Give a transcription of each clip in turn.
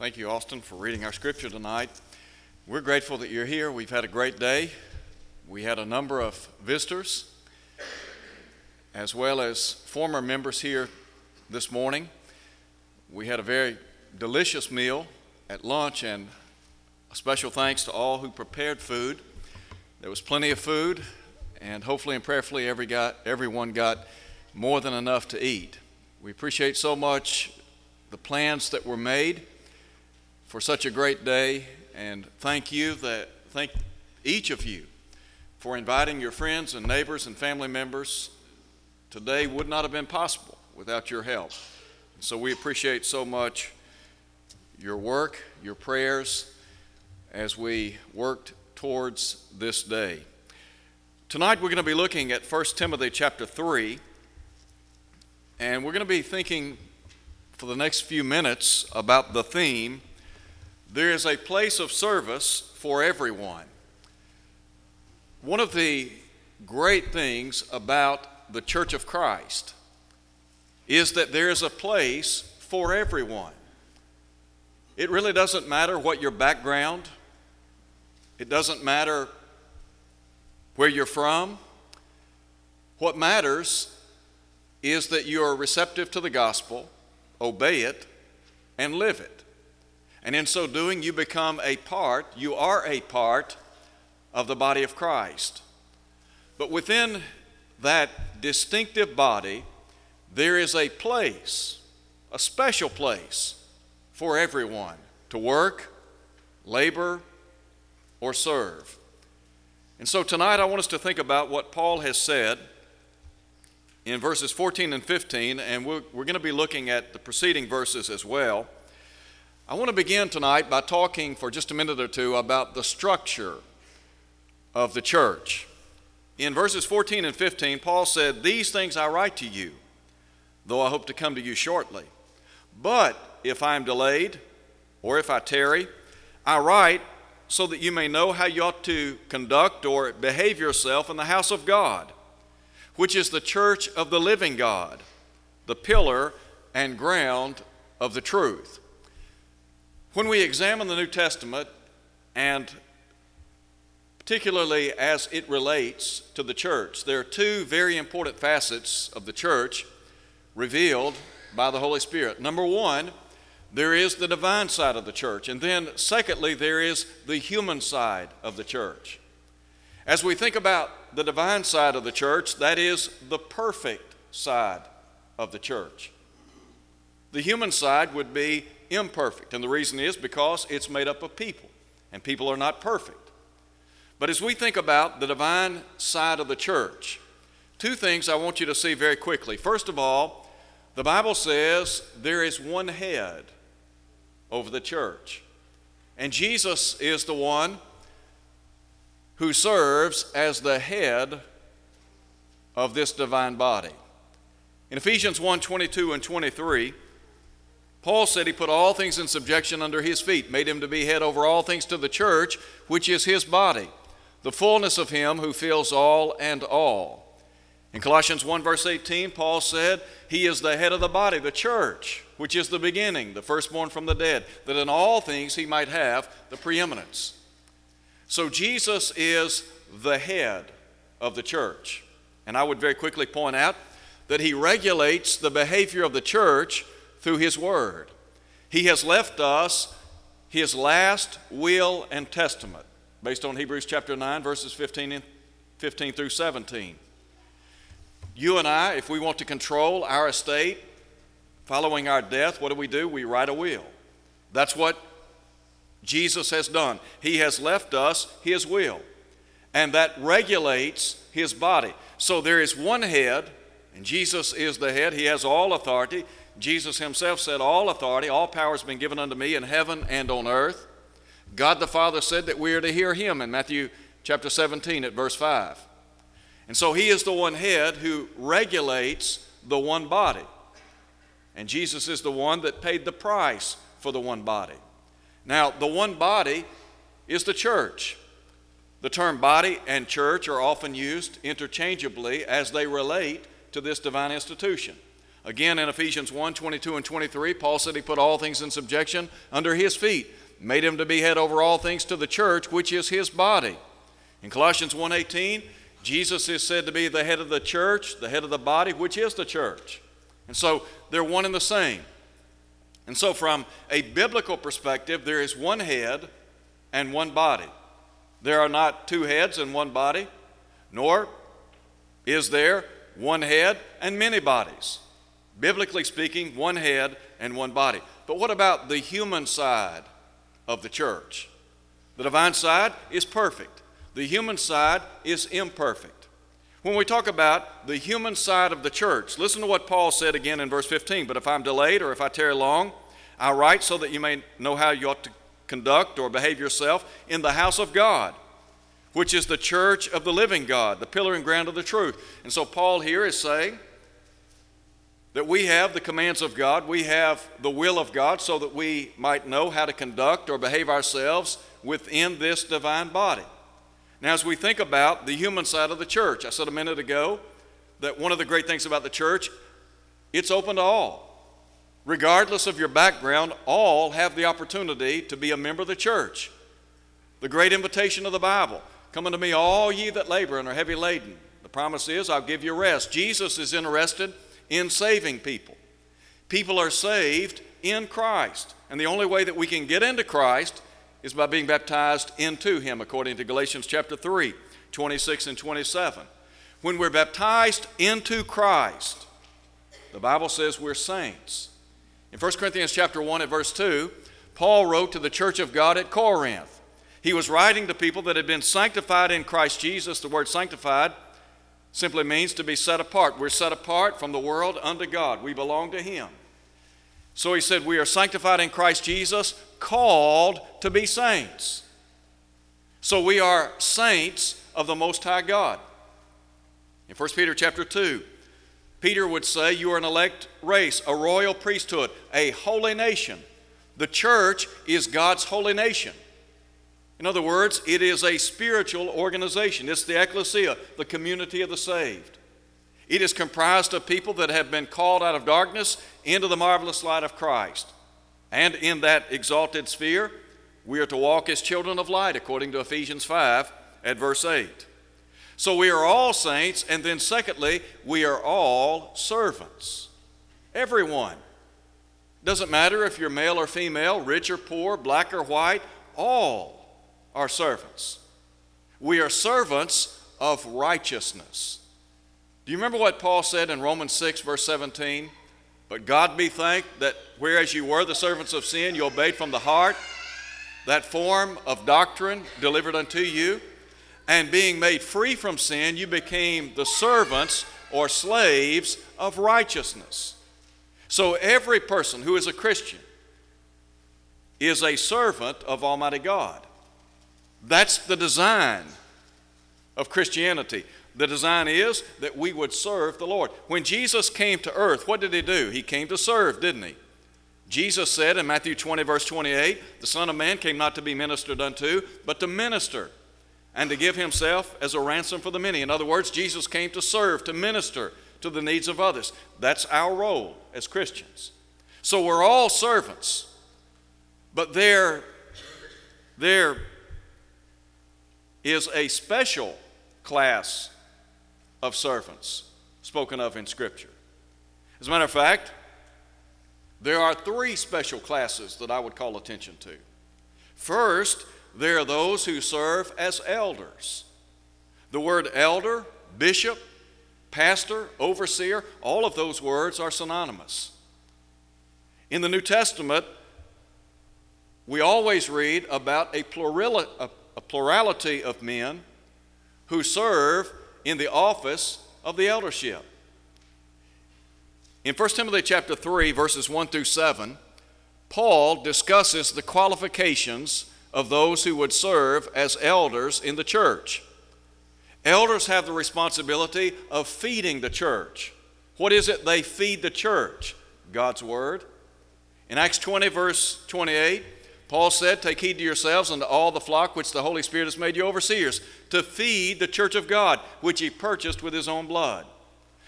Thank you, Austin, for reading our scripture tonight. We're grateful that you're here. We've had a great day. We had a number of visitors, as well as former members here this morning. We had a very delicious meal at lunch, and a special thanks to all who prepared food. There was plenty of food, and hopefully and prayerfully, every got, everyone got more than enough to eat. We appreciate so much the plans that were made for such a great day, and thank you that thank each of you for inviting your friends and neighbors and family members. Today would not have been possible without your help. So we appreciate so much your work, your prayers as we worked towards this day. Tonight we're going to be looking at 1 Timothy chapter 3 and we're going to be thinking for the next few minutes about the theme there is a place of service for everyone. One of the great things about the Church of Christ is that there is a place for everyone. It really doesn't matter what your background, it doesn't matter where you're from. What matters is that you are receptive to the gospel, obey it, and live it. And in so doing, you become a part, you are a part of the body of Christ. But within that distinctive body, there is a place, a special place for everyone to work, labor, or serve. And so tonight I want us to think about what Paul has said in verses 14 and 15, and we're, we're going to be looking at the preceding verses as well. I want to begin tonight by talking for just a minute or two about the structure of the church. In verses 14 and 15, Paul said, These things I write to you, though I hope to come to you shortly. But if I am delayed, or if I tarry, I write so that you may know how you ought to conduct or behave yourself in the house of God which is the church of the living God, the pillar and ground of the truth. When we examine the New Testament, and particularly as it relates to the church, there are two very important facets of the church revealed by the Holy Spirit. Number one, there is the divine side of the church. And then, secondly, there is the human side of the church. As we think about the divine side of the church, that is the perfect side of the church. The human side would be imperfect, and the reason is because it's made up of people, and people are not perfect. But as we think about the divine side of the church, two things I want you to see very quickly. First of all, the Bible says there is one head over the church, and Jesus is the one who serves as the head of this divine body. In Ephesians 1 22 and 23, Paul said he put all things in subjection under his feet, made him to be head over all things to the church, which is his body, the fullness of him who fills all and all. In Colossians 1 verse 18, Paul said, He is the head of the body, the church, which is the beginning, the firstborn from the dead, that in all things he might have the preeminence. So Jesus is the head of the church. And I would very quickly point out that he regulates the behavior of the church through his word. He has left us his last will and testament based on Hebrews chapter 9 verses 15 15 through 17. You and I, if we want to control our estate following our death, what do we do? We write a will. That's what Jesus has done. He has left us His will, and that regulates His body. So there is one head, and Jesus is the head. He has all authority. Jesus Himself said, All authority, all power has been given unto me in heaven and on earth. God the Father said that we are to hear Him in Matthew chapter 17 at verse 5. And so He is the one head who regulates the one body. And Jesus is the one that paid the price for the one body. Now, the one body is the church. The term body and church are often used interchangeably as they relate to this divine institution. Again, in Ephesians 1 22 and 23, Paul said he put all things in subjection under his feet, made him to be head over all things to the church, which is his body. In Colossians 1 18, Jesus is said to be the head of the church, the head of the body, which is the church. And so they're one and the same. And so, from a biblical perspective, there is one head and one body. There are not two heads and one body, nor is there one head and many bodies. Biblically speaking, one head and one body. But what about the human side of the church? The divine side is perfect, the human side is imperfect. When we talk about the human side of the church, listen to what Paul said again in verse 15. But if I'm delayed or if I tarry long, I write so that you may know how you ought to conduct or behave yourself in the house of God, which is the church of the living God, the pillar and ground of the truth. And so Paul here is saying, that we have the commands of God, we have the will of God, so that we might know how to conduct or behave ourselves within this divine body. Now, as we think about the human side of the church, I said a minute ago that one of the great things about the church, it's open to all. Regardless of your background, all have the opportunity to be a member of the church. The great invitation of the Bible Come unto me, all ye that labor and are heavy laden. The promise is, I'll give you rest. Jesus is interested in saving people. People are saved in Christ. And the only way that we can get into Christ is by being baptized into Him, according to Galatians chapter 3, 26 and 27. When we're baptized into Christ, the Bible says we're saints. In 1 Corinthians chapter 1 at verse 2, Paul wrote to the church of God at Corinth. He was writing to people that had been sanctified in Christ Jesus. The word sanctified simply means to be set apart. We're set apart from the world unto God, we belong to Him. So he said, We are sanctified in Christ Jesus, called to be saints. So we are saints of the Most High God. In 1 Peter chapter 2, Peter would say, You are an elect race, a royal priesthood, a holy nation. The church is God's holy nation. In other words, it is a spiritual organization. It's the ecclesia, the community of the saved. It is comprised of people that have been called out of darkness into the marvelous light of Christ. And in that exalted sphere, we are to walk as children of light, according to Ephesians 5 at verse 8. So we are all saints, and then secondly, we are all servants. Everyone. Doesn't matter if you're male or female, rich or poor, black or white, all are servants. We are servants of righteousness. Do you remember what Paul said in Romans 6, verse 17? But God be thanked that whereas you were the servants of sin, you obeyed from the heart that form of doctrine delivered unto you, and being made free from sin, you became the servants or slaves of righteousness. So every person who is a Christian is a servant of Almighty God. That's the design of Christianity. The design is that we would serve the Lord. When Jesus came to earth, what did he do? He came to serve, didn't he? Jesus said in Matthew 20, verse 28, the Son of Man came not to be ministered unto, but to minister and to give himself as a ransom for the many. In other words, Jesus came to serve, to minister to the needs of others. That's our role as Christians. So we're all servants, but they're, they're is a special class of servants spoken of in Scripture. As a matter of fact, there are three special classes that I would call attention to. First, there are those who serve as elders. The word elder, bishop, pastor, overseer, all of those words are synonymous. In the New Testament, we always read about a, plurali- a a plurality of men who serve in the office of the eldership. In 1 Timothy chapter 3 verses 1 through 7, Paul discusses the qualifications of those who would serve as elders in the church. Elders have the responsibility of feeding the church. What is it they feed the church? God's word. In Acts 20 verse 28, Paul said, Take heed to yourselves and to all the flock which the Holy Spirit has made you overseers, to feed the church of God, which he purchased with his own blood.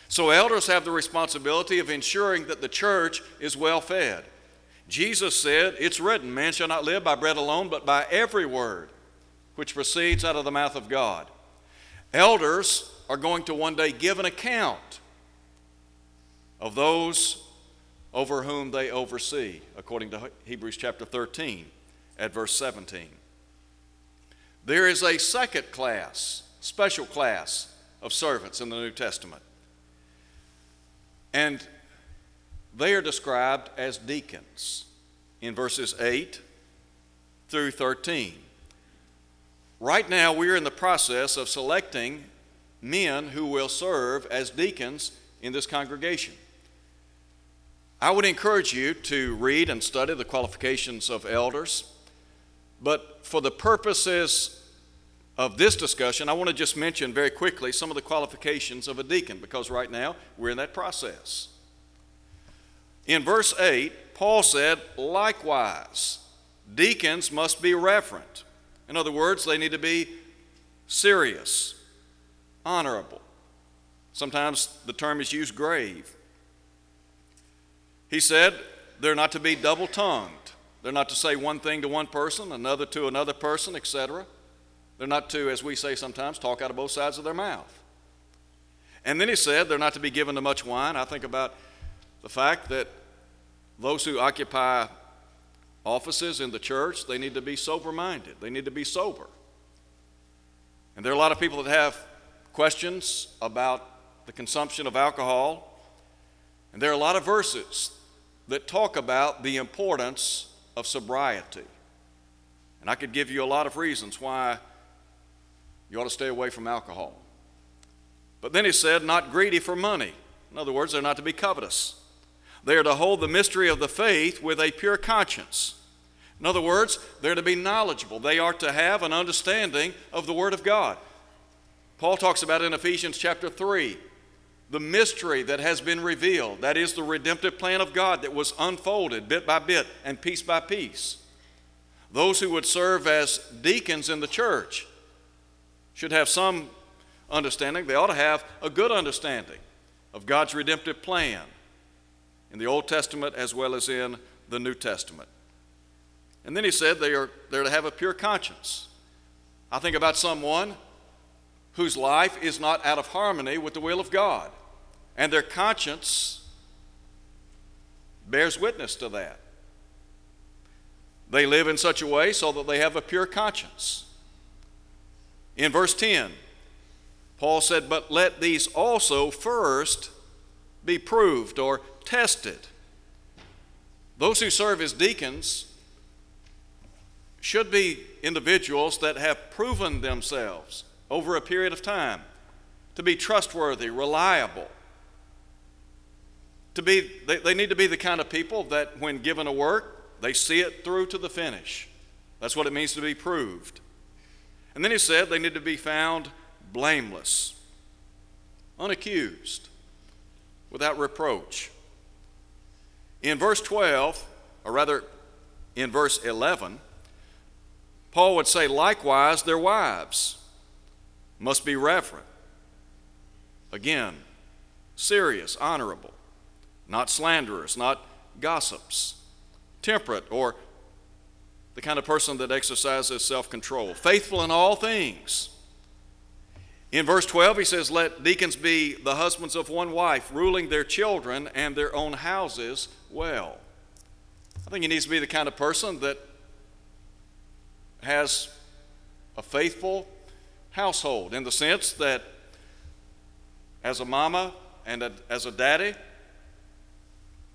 So, elders have the responsibility of ensuring that the church is well fed. Jesus said, It's written, man shall not live by bread alone, but by every word which proceeds out of the mouth of God. Elders are going to one day give an account of those over whom they oversee, according to Hebrews chapter 13 at verse 17. There is a second class, special class of servants in the New Testament. And they are described as deacons in verses 8 through 13. Right now, we're in the process of selecting men who will serve as deacons in this congregation. I would encourage you to read and study the qualifications of elders, but for the purposes of this discussion, I want to just mention very quickly some of the qualifications of a deacon because right now we're in that process. In verse 8, Paul said, likewise, deacons must be reverent. In other words, they need to be serious, honorable. Sometimes the term is used grave. He said, they're not to be double tongued. They're not to say one thing to one person, another to another person, etc. They're not to, as we say sometimes, talk out of both sides of their mouth. And then he said they're not to be given to much wine. I think about the fact that those who occupy offices in the church, they need to be sober minded. They need to be sober. And there are a lot of people that have questions about the consumption of alcohol. And there are a lot of verses that talk about the importance of sobriety. And I could give you a lot of reasons why you ought to stay away from alcohol. But then he said, not greedy for money. In other words, they're not to be covetous. They are to hold the mystery of the faith with a pure conscience. In other words, they're to be knowledgeable. They are to have an understanding of the Word of God. Paul talks about in Ephesians chapter 3 the mystery that has been revealed. That is the redemptive plan of God that was unfolded bit by bit and piece by piece. Those who would serve as deacons in the church should have some understanding. They ought to have a good understanding of God's redemptive plan in the Old Testament as well as in the New Testament. And then he said they are they're to have a pure conscience. I think about someone whose life is not out of harmony with the will of God, and their conscience bears witness to that. They live in such a way so that they have a pure conscience. In verse 10, Paul said, But let these also first be proved or tested. Those who serve as deacons should be individuals that have proven themselves over a period of time to be trustworthy, reliable. To be, they, they need to be the kind of people that, when given a work, they see it through to the finish. That's what it means to be proved. And then he said they need to be found blameless, unaccused, without reproach. In verse 12, or rather in verse 11, Paul would say, likewise, their wives must be reverent. Again, serious, honorable, not slanderers, not gossips, temperate or the kind of person that exercises self control, faithful in all things. In verse 12, he says, Let deacons be the husbands of one wife, ruling their children and their own houses well. I think he needs to be the kind of person that has a faithful household in the sense that as a mama and a, as a daddy,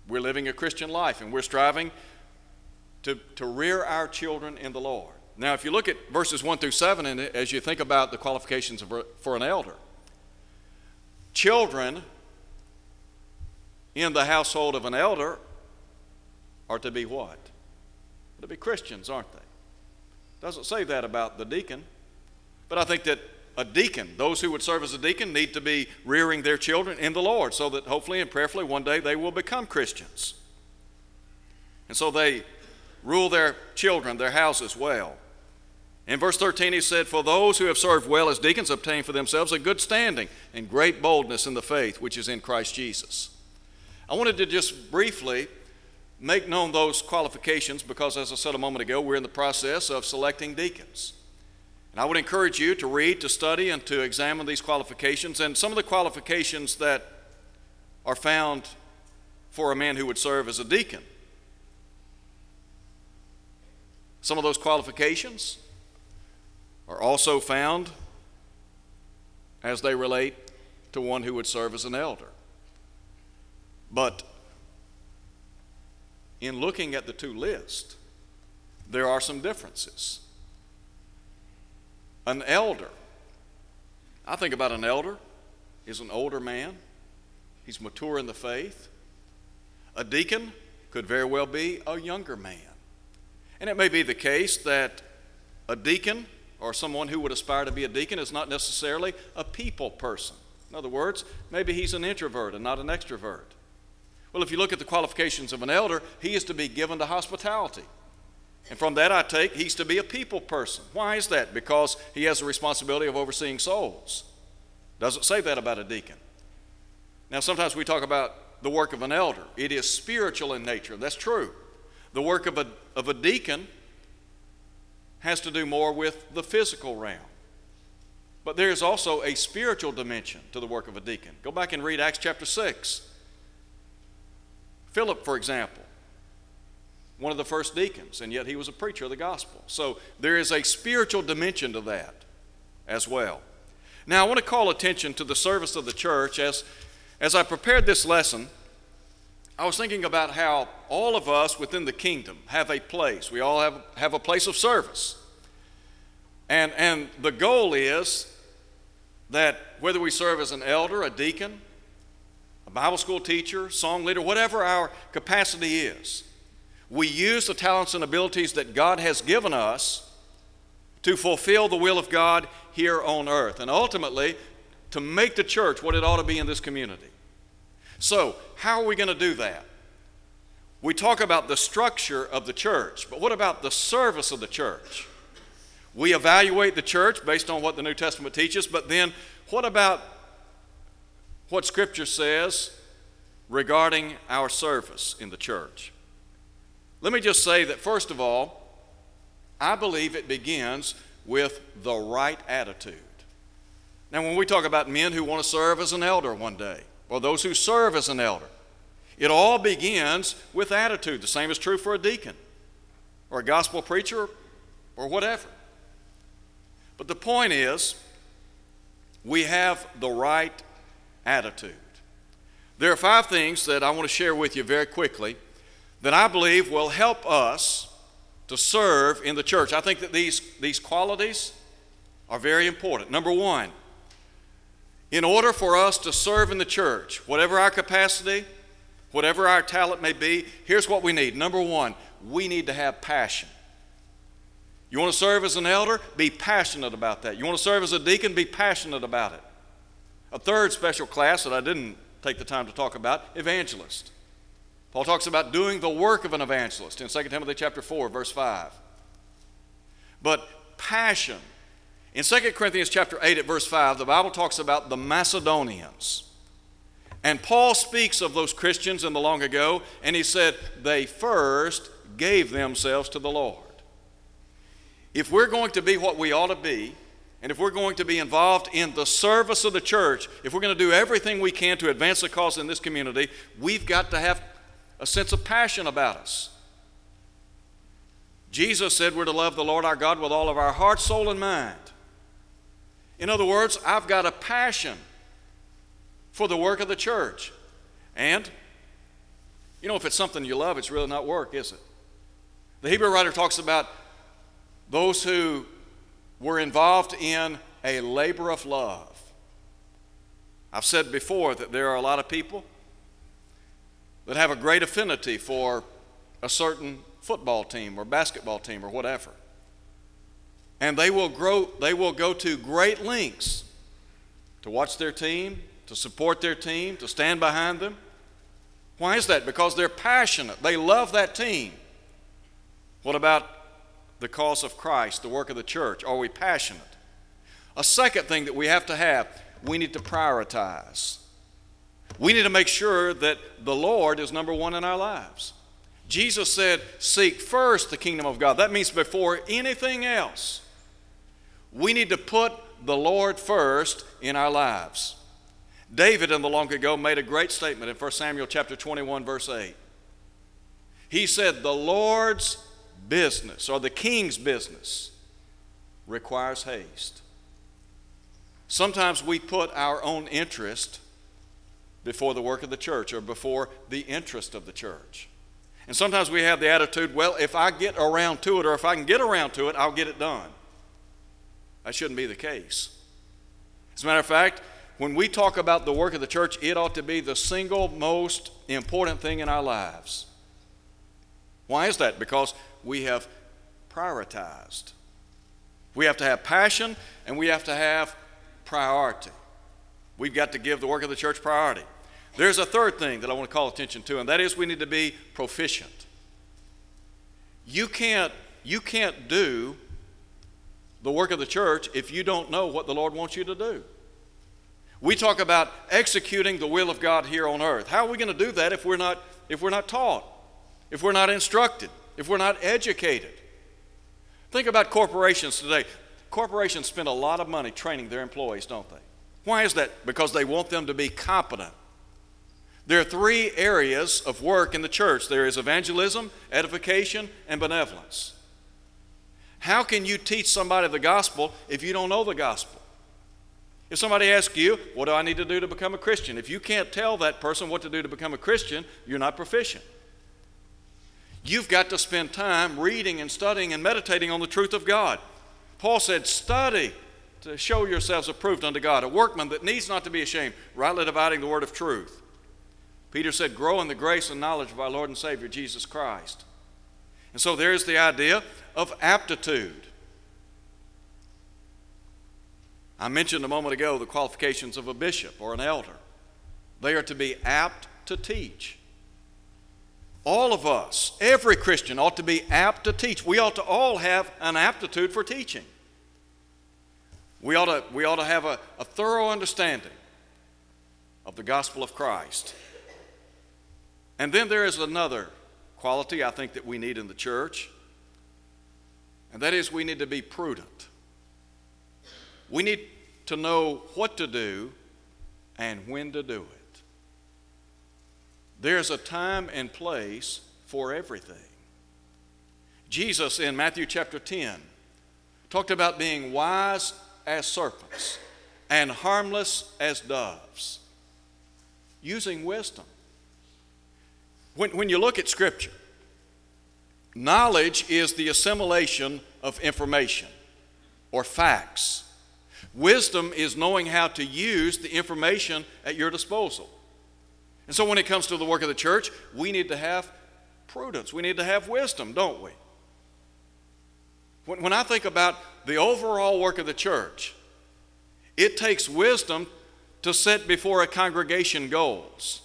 we're living a Christian life and we're striving to, to rear our children in the Lord. Now, if you look at verses 1 through 7, and as you think about the qualifications of, for an elder, children in the household of an elder are to be what? To be Christians, aren't they? Doesn't say that about the deacon. But I think that a deacon, those who would serve as a deacon, need to be rearing their children in the Lord so that hopefully and prayerfully one day they will become Christians. And so they rule their children, their houses well. In verse 13, he said, For those who have served well as deacons obtain for themselves a good standing and great boldness in the faith which is in Christ Jesus. I wanted to just briefly make known those qualifications because, as I said a moment ago, we're in the process of selecting deacons. And I would encourage you to read, to study, and to examine these qualifications. And some of the qualifications that are found for a man who would serve as a deacon. Some of those qualifications are also found as they relate to one who would serve as an elder. But in looking at the two lists, there are some differences. An elder, I think about an elder, is an older man, he's mature in the faith. A deacon could very well be a younger man. And it may be the case that a deacon or someone who would aspire to be a deacon is not necessarily a people person. In other words, maybe he's an introvert and not an extrovert. Well, if you look at the qualifications of an elder, he is to be given to hospitality. And from that, I take he's to be a people person. Why is that? Because he has the responsibility of overseeing souls. Doesn't say that about a deacon. Now, sometimes we talk about the work of an elder, it is spiritual in nature. That's true. The work of a, of a deacon has to do more with the physical realm. But there is also a spiritual dimension to the work of a deacon. Go back and read Acts chapter 6. Philip, for example, one of the first deacons, and yet he was a preacher of the gospel. So there is a spiritual dimension to that as well. Now, I want to call attention to the service of the church. As, as I prepared this lesson, I was thinking about how all of us within the kingdom have a place. We all have, have a place of service. And, and the goal is that whether we serve as an elder, a deacon, a Bible school teacher, song leader, whatever our capacity is, we use the talents and abilities that God has given us to fulfill the will of God here on earth and ultimately to make the church what it ought to be in this community. So, how are we going to do that? We talk about the structure of the church, but what about the service of the church? We evaluate the church based on what the New Testament teaches, but then what about what Scripture says regarding our service in the church? Let me just say that, first of all, I believe it begins with the right attitude. Now, when we talk about men who want to serve as an elder one day, or those who serve as an elder. It all begins with attitude. The same is true for a deacon or a gospel preacher or whatever. But the point is, we have the right attitude. There are five things that I want to share with you very quickly that I believe will help us to serve in the church. I think that these, these qualities are very important. Number one, in order for us to serve in the church, whatever our capacity, whatever our talent may be, here's what we need. Number one, we need to have passion. You want to serve as an elder? Be passionate about that. You want to serve as a deacon? Be passionate about it. A third special class that I didn't take the time to talk about evangelist. Paul talks about doing the work of an evangelist in 2 Timothy chapter 4 verse 5. But passion in 2 Corinthians chapter 8 at verse 5, the Bible talks about the Macedonians. And Paul speaks of those Christians in the long ago, and he said, they first gave themselves to the Lord. If we're going to be what we ought to be, and if we're going to be involved in the service of the church, if we're going to do everything we can to advance the cause in this community, we've got to have a sense of passion about us. Jesus said we're to love the Lord our God with all of our heart, soul, and mind. In other words, I've got a passion for the work of the church. And, you know, if it's something you love, it's really not work, is it? The Hebrew writer talks about those who were involved in a labor of love. I've said before that there are a lot of people that have a great affinity for a certain football team or basketball team or whatever and they will grow they will go to great lengths to watch their team to support their team to stand behind them why is that because they're passionate they love that team what about the cause of Christ, the work of the church? Are we passionate? A second thing that we have to have, we need to prioritize. We need to make sure that the Lord is number one in our lives. Jesus said, Seek first the kingdom of God. That means before anything else, we need to put the Lord first in our lives. David in the long ago made a great statement in 1 Samuel chapter 21 verse 8. He said the Lord's business or the king's business requires haste. Sometimes we put our own interest before the work of the church or before the interest of the church. And sometimes we have the attitude, well, if I get around to it or if I can get around to it, I'll get it done. That shouldn't be the case. As a matter of fact, when we talk about the work of the church, it ought to be the single most important thing in our lives. Why is that? Because we have prioritized. We have to have passion and we have to have priority. We've got to give the work of the church priority. There's a third thing that I want to call attention to, and that is we need to be proficient. You can't, you can't do the work of the church if you don't know what the Lord wants you to do. We talk about executing the will of God here on earth. How are we going to do that if we're not if we're not taught, if we're not instructed, if we're not educated? Think about corporations today. Corporations spend a lot of money training their employees, don't they? Why is that? Because they want them to be competent. There are three areas of work in the church there is evangelism, edification, and benevolence. How can you teach somebody the gospel if you don't know the gospel? If somebody asks you, What do I need to do to become a Christian? If you can't tell that person what to do to become a Christian, you're not proficient. You've got to spend time reading and studying and meditating on the truth of God. Paul said, Study to show yourselves approved unto God, a workman that needs not to be ashamed, rightly dividing the word of truth. Peter said, Grow in the grace and knowledge of our Lord and Savior Jesus Christ. And so there's the idea of aptitude. I mentioned a moment ago the qualifications of a bishop or an elder. They are to be apt to teach. All of us, every Christian, ought to be apt to teach. We ought to all have an aptitude for teaching. We ought to, we ought to have a, a thorough understanding of the gospel of Christ. And then there is another quality I think that we need in the church, and that is we need to be prudent. We need to know what to do and when to do it. There's a time and place for everything. Jesus in Matthew chapter 10 talked about being wise as serpents and harmless as doves, using wisdom. When, when you look at Scripture, knowledge is the assimilation of information or facts. Wisdom is knowing how to use the information at your disposal. And so when it comes to the work of the church, we need to have prudence. We need to have wisdom, don't we? When, when I think about the overall work of the church, it takes wisdom to set before a congregation goals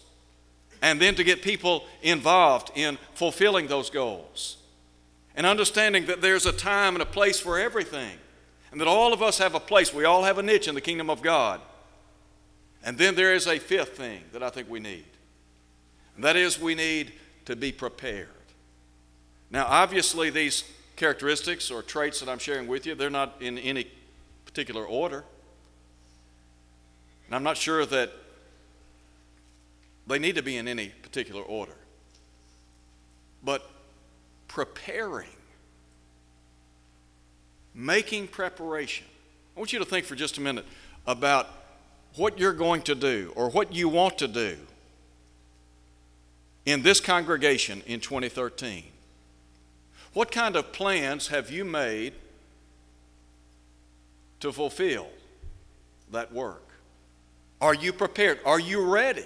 and then to get people involved in fulfilling those goals. And understanding that there's a time and a place for everything, and that all of us have a place. We all have a niche in the kingdom of God. And then there is a fifth thing that I think we need, and that is we need to be prepared. Now, obviously, these characteristics or traits that I'm sharing with you, they're not in any particular order. And I'm not sure that they need to be in any particular order. But preparing, making preparation. I want you to think for just a minute about what you're going to do or what you want to do in this congregation in 2013. What kind of plans have you made to fulfill that work? Are you prepared? Are you ready?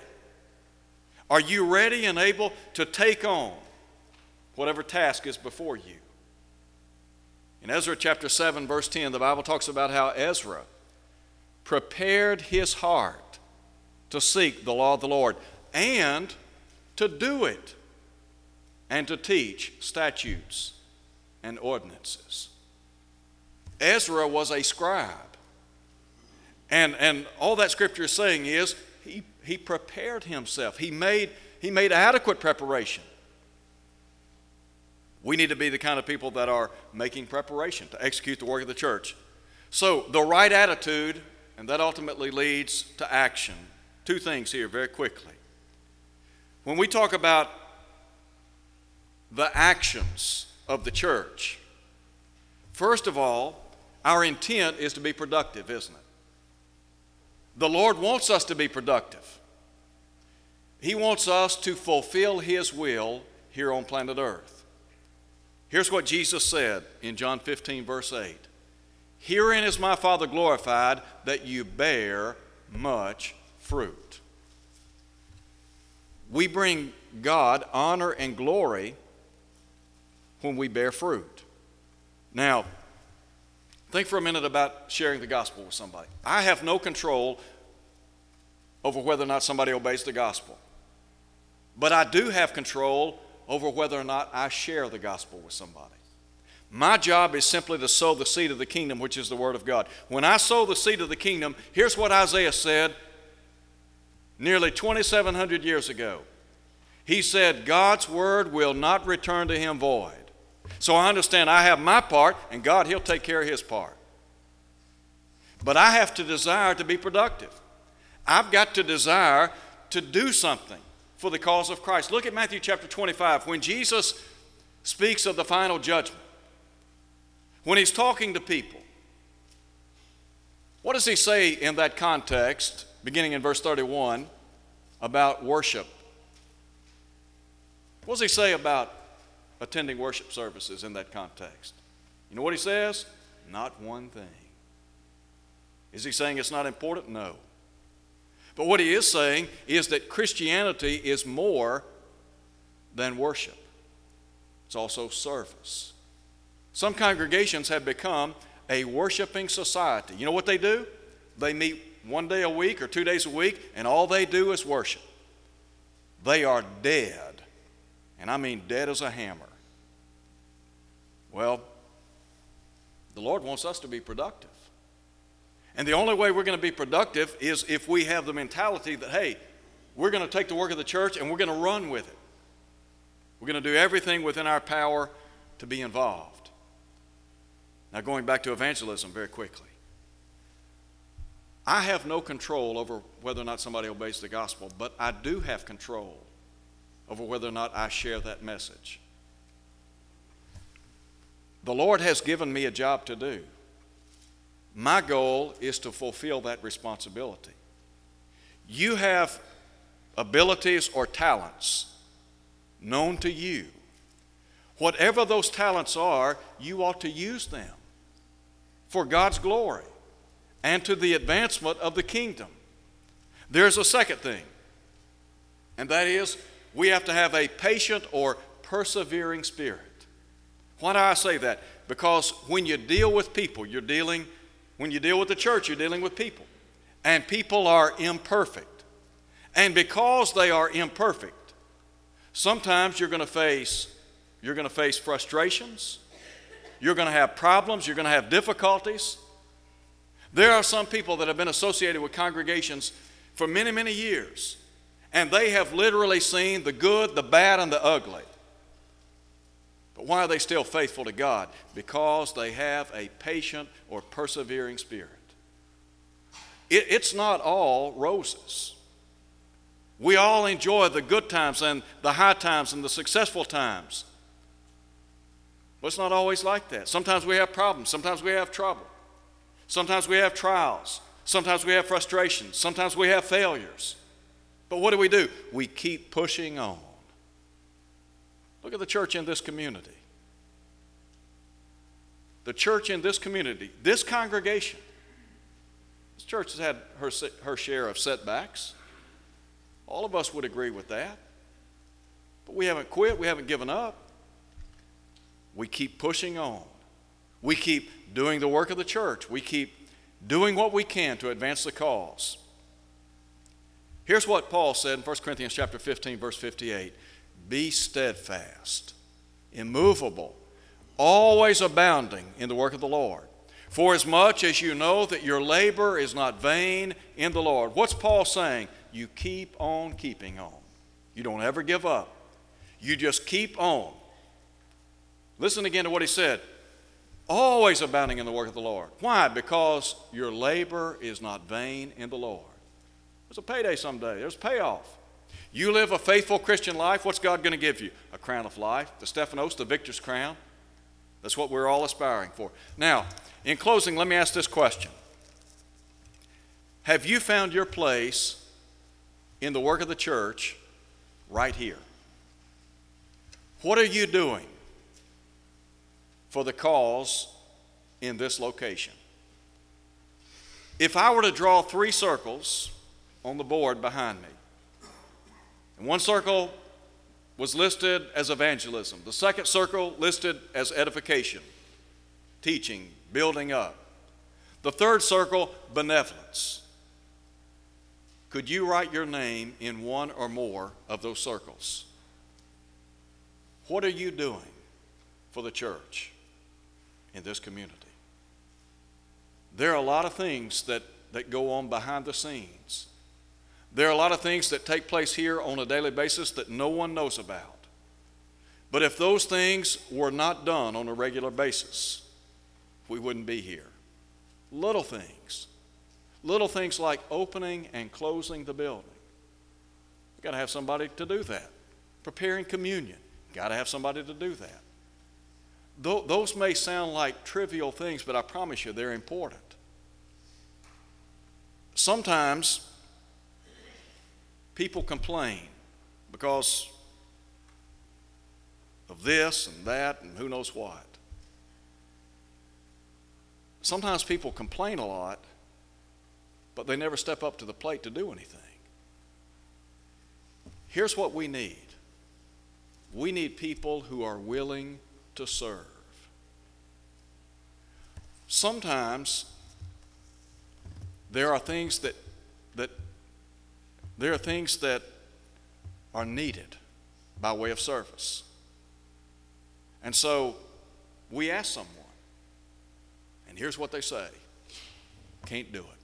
Are you ready and able to take on whatever task is before you? In Ezra chapter 7, verse 10, the Bible talks about how Ezra prepared his heart to seek the law of the Lord and to do it and to teach statutes and ordinances. Ezra was a scribe. And, and all that scripture is saying is he, prepared himself, he made, he made adequate preparation. We need to be the kind of people that are making preparation to execute the work of the church. So, the right attitude, and that ultimately leads to action. Two things here, very quickly. When we talk about the actions of the church, first of all, our intent is to be productive, isn't it? The Lord wants us to be productive. He wants us to fulfill His will here on planet Earth. Here's what Jesus said in John 15, verse 8 Herein is my Father glorified, that you bear much fruit. We bring God honor and glory when we bear fruit. Now, think for a minute about sharing the gospel with somebody. I have no control over whether or not somebody obeys the gospel, but I do have control over whether or not I share the gospel with somebody. My job is simply to sow the seed of the kingdom, which is the Word of God. When I sow the seed of the kingdom, here's what Isaiah said nearly 2,700 years ago. He said, God's Word will not return to him void. So I understand I have my part, and God, He'll take care of His part. But I have to desire to be productive. I've got to desire to do something for the cause of Christ. Look at Matthew chapter 25. When Jesus speaks of the final judgment, when he's talking to people, what does he say in that context, beginning in verse 31, about worship? What does he say about attending worship services in that context? You know what he says? Not one thing. Is he saying it's not important? No. But what he is saying is that Christianity is more than worship, it's also service. Some congregations have become a worshiping society. You know what they do? They meet one day a week or two days a week, and all they do is worship. They are dead, and I mean dead as a hammer. Well, the Lord wants us to be productive. And the only way we're going to be productive is if we have the mentality that, hey, we're going to take the work of the church and we're going to run with it. We're going to do everything within our power to be involved. Now, going back to evangelism very quickly. I have no control over whether or not somebody obeys the gospel, but I do have control over whether or not I share that message. The Lord has given me a job to do. My goal is to fulfill that responsibility. You have abilities or talents known to you. Whatever those talents are, you ought to use them for God's glory and to the advancement of the kingdom. There's a second thing, and that is we have to have a patient or persevering spirit. Why do I say that? Because when you deal with people, you're dealing, when you deal with the church, you're dealing with people. And people are imperfect. And because they are imperfect, sometimes you're going to face you're going to face frustrations, you're going to have problems, you're going to have difficulties. There are some people that have been associated with congregations for many, many years, and they have literally seen the good, the bad, and the ugly. But why are they still faithful to God? Because they have a patient or persevering spirit. It, it's not all roses. We all enjoy the good times and the high times and the successful times. But it's not always like that. Sometimes we have problems. Sometimes we have trouble. Sometimes we have trials. Sometimes we have frustrations. Sometimes we have failures. But what do we do? We keep pushing on. Look at the church in this community. The church in this community, this congregation, this church has had her, her share of setbacks. All of us would agree with that. But we haven't quit, we haven't given up we keep pushing on. We keep doing the work of the church. We keep doing what we can to advance the cause. Here's what Paul said in 1 Corinthians chapter 15 verse 58. Be steadfast, immovable, always abounding in the work of the Lord. For as much as you know that your labor is not vain in the Lord. What's Paul saying? You keep on keeping on. You don't ever give up. You just keep on. Listen again to what he said. Always abounding in the work of the Lord. Why? Because your labor is not vain in the Lord. There's a payday someday, there's a payoff. You live a faithful Christian life, what's God going to give you? A crown of life, the Stephanos, the victor's crown. That's what we're all aspiring for. Now, in closing, let me ask this question Have you found your place in the work of the church right here? What are you doing for the cause in this location? If I were to draw three circles on the board behind me, and one circle was listed as evangelism, the second circle listed as edification, teaching, building up. The third circle, benevolence. Could you write your name in one or more of those circles? What are you doing for the church in this community? There are a lot of things that, that go on behind the scenes. There are a lot of things that take place here on a daily basis that no one knows about. But if those things were not done on a regular basis, we wouldn't be here. Little things. Little things like opening and closing the building. You've got to have somebody to do that. Preparing communion. You've Got to have somebody to do that. Those may sound like trivial things, but I promise you they're important. Sometimes people complain because of this and that and who knows what. Sometimes people complain a lot, but they never step up to the plate to do anything. Here's what we need we need people who are willing to serve. Sometimes there are things that, that there are things that are needed by way of service. And so we ask someone, and here's what they say can't do it.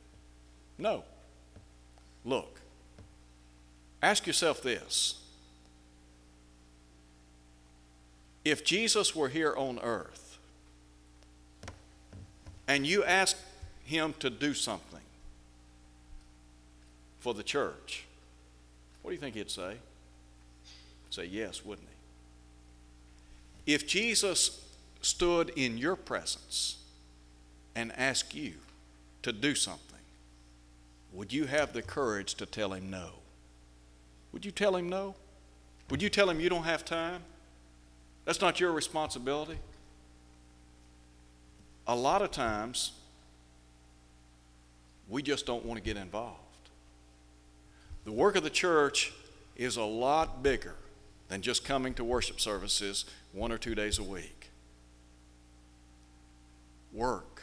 No. Look, ask yourself this. If Jesus were here on earth and you asked him to do something for the church, what do you think he'd say? He'd say yes, wouldn't he? If Jesus stood in your presence and asked you to do something, would you have the courage to tell him no? Would you tell him no? Would you tell him you don't have time? That's not your responsibility. A lot of times, we just don't want to get involved. The work of the church is a lot bigger than just coming to worship services one or two days a week. Work,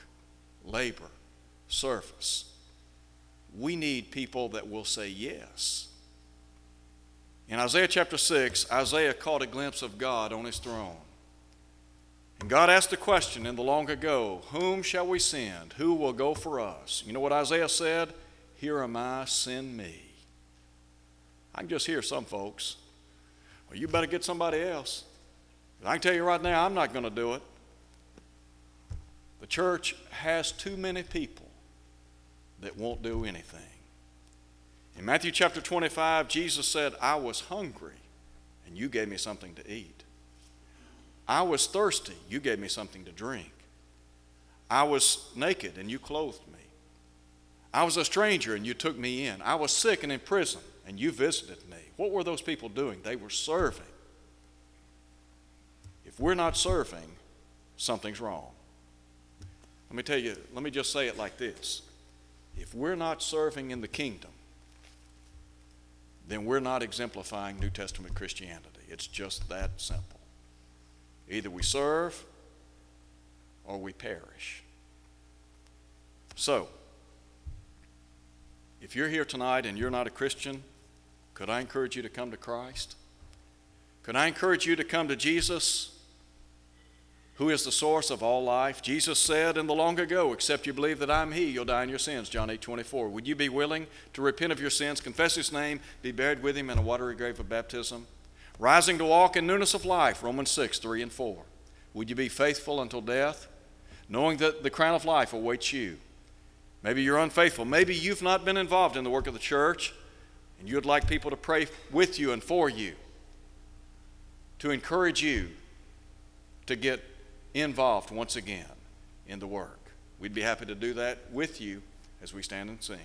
labor, service. We need people that will say yes. In Isaiah chapter 6, Isaiah caught a glimpse of God on his throne. And God asked the question in the long ago, Whom shall we send? Who will go for us? You know what Isaiah said? Here am I, send me. I can just hear some folks. Well, you better get somebody else. I can tell you right now, I'm not going to do it. The church has too many people that won't do anything. In Matthew chapter 25, Jesus said, I was hungry, and you gave me something to eat. I was thirsty, you gave me something to drink. I was naked, and you clothed me. I was a stranger, and you took me in. I was sick and in prison, and you visited me. What were those people doing? They were serving. If we're not serving, something's wrong. Let me tell you, let me just say it like this if we're not serving in the kingdom, then we're not exemplifying New Testament Christianity. It's just that simple. Either we serve or we perish. So, if you're here tonight and you're not a Christian, could I encourage you to come to Christ? Could I encourage you to come to Jesus, who is the source of all life. Jesus said in the long ago, Except you believe that I'm He, you'll die in your sins. John 8 24. Would you be willing to repent of your sins, confess His name, be buried with Him in a watery grave of baptism? Rising to walk in newness of life, Romans 6 3 and 4. Would you be faithful until death, knowing that the crown of life awaits you? Maybe you're unfaithful. Maybe you've not been involved in the work of the church, and you'd like people to pray with you and for you, to encourage you to get involved once again in the work. We'd be happy to do that with you as we stand and sing.